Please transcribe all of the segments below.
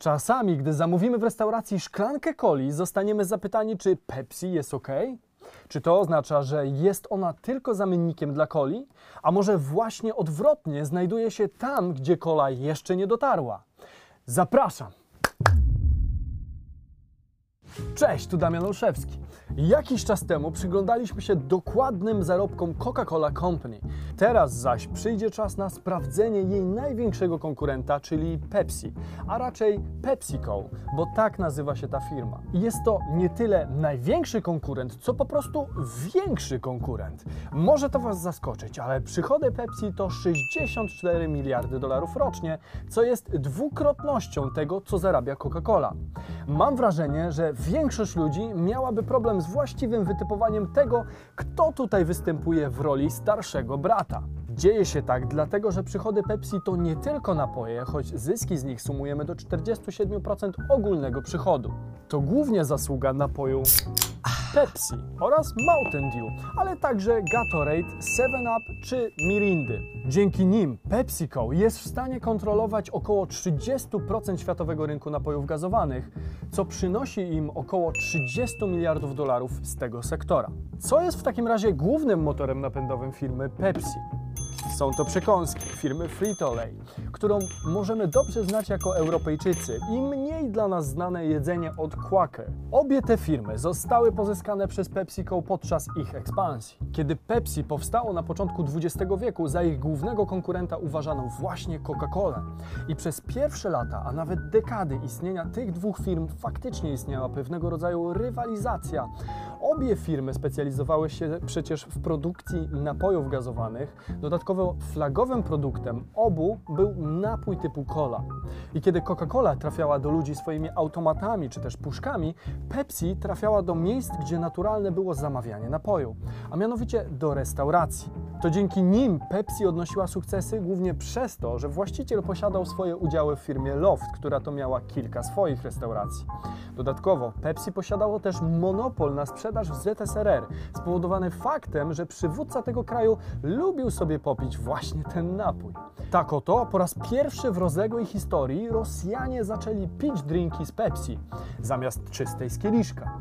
Czasami, gdy zamówimy w restauracji szklankę coli, zostaniemy zapytani, czy Pepsi jest ok? Czy to oznacza, że jest ona tylko zamiennikiem dla coli? A może właśnie odwrotnie znajduje się tam, gdzie kola jeszcze nie dotarła? Zapraszam! Cześć, tu Damian Olszewski. Jakiś czas temu przyglądaliśmy się dokładnym zarobkom Coca-Cola Company. Teraz zaś przyjdzie czas na sprawdzenie jej największego konkurenta, czyli Pepsi, a raczej PepsiCo, bo tak nazywa się ta firma. Jest to nie tyle największy konkurent, co po prostu większy konkurent. Może to Was zaskoczyć, ale przychody Pepsi to 64 miliardy dolarów rocznie, co jest dwukrotnością tego, co zarabia Coca-Cola. Mam wrażenie, że większość ludzi miałaby problem z właściwym wytypowaniem tego, kto tutaj występuje w roli starszego brata. Dzieje się tak dlatego, że przychody Pepsi to nie tylko napoje, choć zyski z nich sumujemy do 47% ogólnego przychodu. To głównie zasługa napoju Pepsi oraz Mountain Dew, ale także Gatorade, 7up czy Mirindy. Dzięki nim PepsiCo jest w stanie kontrolować około 30% światowego rynku napojów gazowanych, co przynosi im około 30 miliardów dolarów z tego sektora. Co jest w takim razie głównym motorem napędowym firmy Pepsi? Są to przekąski firmy Frito-Lay, którą możemy dobrze znać jako Europejczycy i mniej dla nas znane jedzenie od Quaker. Obie te firmy zostały pozyskane przez PepsiCo podczas ich ekspansji. Kiedy Pepsi powstało na początku XX wieku, za ich głównego konkurenta uważano właśnie Coca-Colę. I przez pierwsze lata, a nawet dekady istnienia tych dwóch firm faktycznie istniała pewnego rodzaju rywalizacja. Obie firmy specjalizowały się przecież w produkcji napojów gazowanych. Dodatkowo flagowym produktem obu był napój typu cola. I kiedy Coca-Cola trafiała do ludzi swoimi automatami czy też puszkami, Pepsi trafiała do miejsc, gdzie naturalne było zamawianie napoju, a mianowicie do restauracji. To dzięki nim Pepsi odnosiła sukcesy głównie przez to, że właściciel posiadał swoje udziały w firmie Loft, która to miała kilka swoich restauracji. Dodatkowo Pepsi posiadało też monopol na sprzedaż w ZSRR, spowodowany faktem, że przywódca tego kraju lubił sobie popić właśnie ten napój. Tak oto po raz pierwszy w rozległej historii Rosjanie zaczęli pić drinki z Pepsi zamiast czystej z kieliszka.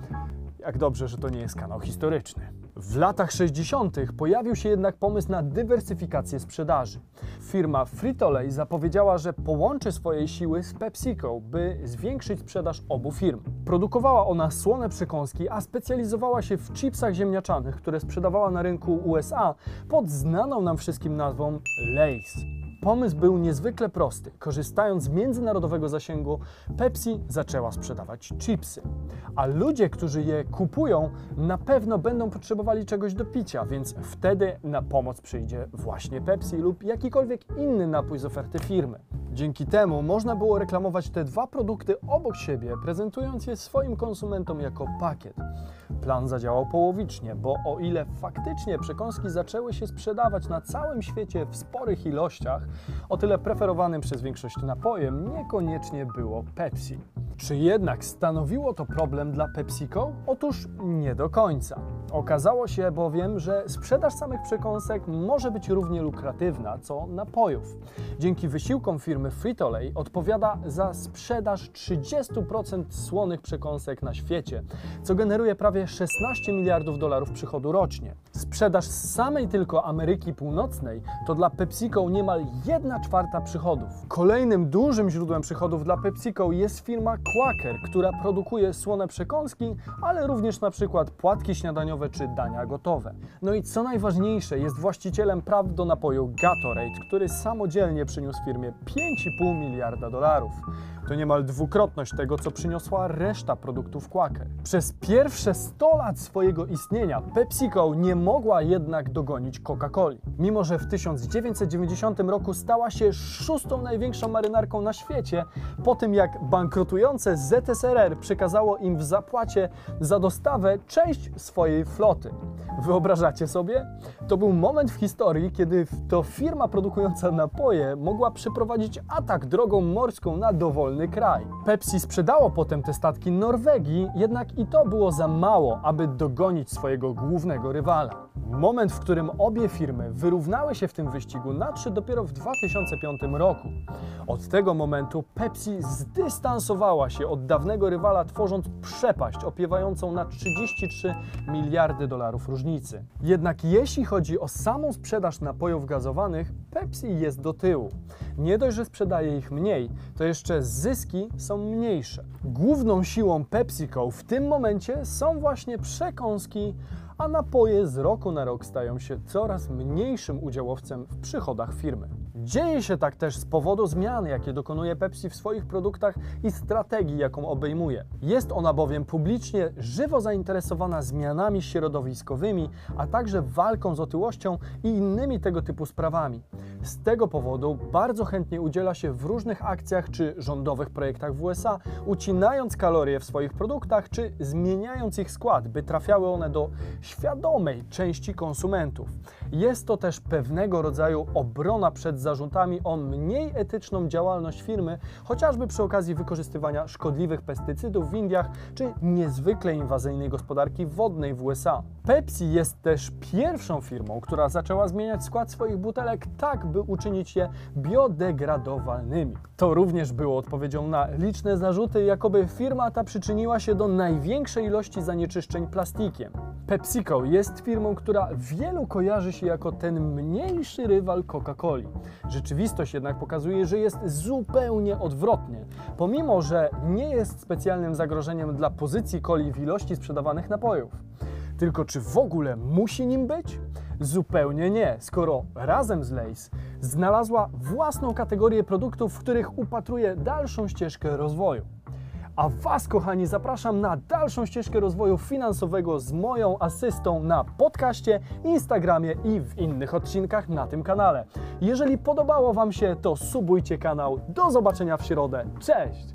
Jak dobrze, że to nie jest kanał historyczny. W latach 60. pojawił się jednak pomysł na dywersyfikację sprzedaży. Firma Frito-Lay zapowiedziała, że połączy swoje siły z PepsiCo, by zwiększyć sprzedaż obu firm. Produkowała ona słone przekąski, a specjalizowała się w chipsach ziemniaczanych, które sprzedawała na rynku USA pod znaną nam wszystkim nazwą Lay's. Pomysł był niezwykle prosty. Korzystając z międzynarodowego zasięgu, Pepsi zaczęła sprzedawać chipsy. A ludzie, którzy je kupują, na pewno będą potrzebowali czegoś do picia, więc wtedy na pomoc przyjdzie właśnie Pepsi lub jakikolwiek inny napój z oferty firmy. Dzięki temu można było reklamować te dwa produkty obok siebie, prezentując je swoim konsumentom jako pakiet. Plan zadziałał połowicznie, bo o ile faktycznie przekąski zaczęły się sprzedawać na całym świecie w sporych ilościach, o tyle preferowanym przez większość napojem niekoniecznie było Pepsi. Czy jednak stanowiło to problem dla PepsiCo? Otóż nie do końca. Okazało się bowiem, że sprzedaż samych przekąsek może być równie lukratywna co napojów. Dzięki wysiłkom firmy Frito-Lay odpowiada za sprzedaż 30% słonych przekąsek na świecie, co generuje prawie 16 miliardów dolarów przychodu rocznie. Sprzedaż z samej tylko Ameryki Północnej to dla PepsiCo niemal 1 czwarta przychodów. Kolejnym dużym źródłem przychodów dla PepsiCo jest firma Quaker, która produkuje słone przekąski, ale również na przykład płatki śniadaniowe czy dania gotowe. No i co najważniejsze, jest właścicielem praw do napoju Gatorade, który samodzielnie przyniósł firmie 5,5 miliarda dolarów. To niemal dwukrotność tego, co przyniosła reszta produktów Quaker. Przez pierwsze 100 lat swojego istnienia PepsiCo nie mogła jednak dogonić Coca-Coli. Mimo, że w 1990 roku stała się szóstą największą marynarką na świecie, po tym jak bankrutujące ZSRR przekazało im w zapłacie za dostawę część swojej flotte Wyobrażacie sobie? To był moment w historii, kiedy to firma produkująca napoje mogła przeprowadzić atak drogą morską na dowolny kraj. Pepsi sprzedało potem te statki Norwegii, jednak i to było za mało, aby dogonić swojego głównego rywala. Moment, w którym obie firmy wyrównały się w tym wyścigu, nadszedł dopiero w 2005 roku. Od tego momentu Pepsi zdystansowała się od dawnego rywala, tworząc przepaść opiewającą na 33 miliardy dolarów różnicy. Jednak jeśli chodzi o samą sprzedaż napojów gazowanych, Pepsi jest do tyłu. Nie dość, że sprzedaje ich mniej, to jeszcze zyski są mniejsze. Główną siłą PepsiCo w tym momencie są właśnie przekąski, a napoje z roku na rok stają się coraz mniejszym udziałowcem w przychodach firmy. Dzieje się tak też z powodu zmian, jakie dokonuje Pepsi w swoich produktach i strategii, jaką obejmuje. Jest ona bowiem publicznie żywo zainteresowana zmianami środowiskowymi, a także walką z otyłością i innymi tego typu sprawami. Z tego powodu bardzo chętnie udziela się w różnych akcjach czy rządowych projektach w USA, ucinając kalorie w swoich produktach czy zmieniając ich skład, by trafiały one do świadomej części konsumentów. Jest to też pewnego rodzaju obrona przed zarzutami o mniej etyczną działalność firmy, chociażby przy okazji wykorzystywania szkodliwych pestycydów w Indiach czy niezwykle inwazyjnej gospodarki wodnej w USA. Pepsi jest też pierwszą firmą, która zaczęła zmieniać skład swoich butelek tak, by uczynić je biodegradowalnymi. To również było odpowiedzią na liczne zarzuty, jakoby firma ta przyczyniła się do największej ilości zanieczyszczeń plastikiem. PepsiCo jest firmą, która wielu kojarzy się jako ten mniejszy rywal Coca-Coli. Rzeczywistość jednak pokazuje, że jest zupełnie odwrotnie. Pomimo, że nie jest specjalnym zagrożeniem dla pozycji coli w ilości sprzedawanych napojów. Tylko czy w ogóle musi nim być? Zupełnie nie, skoro razem z Lays znalazła własną kategorię produktów, w których upatruje dalszą ścieżkę rozwoju. A Was, kochani, zapraszam na dalszą ścieżkę rozwoju finansowego z moją asystą na podcaście, Instagramie i w innych odcinkach na tym kanale. Jeżeli podobało Wam się, to subujcie kanał. Do zobaczenia w środę. Cześć!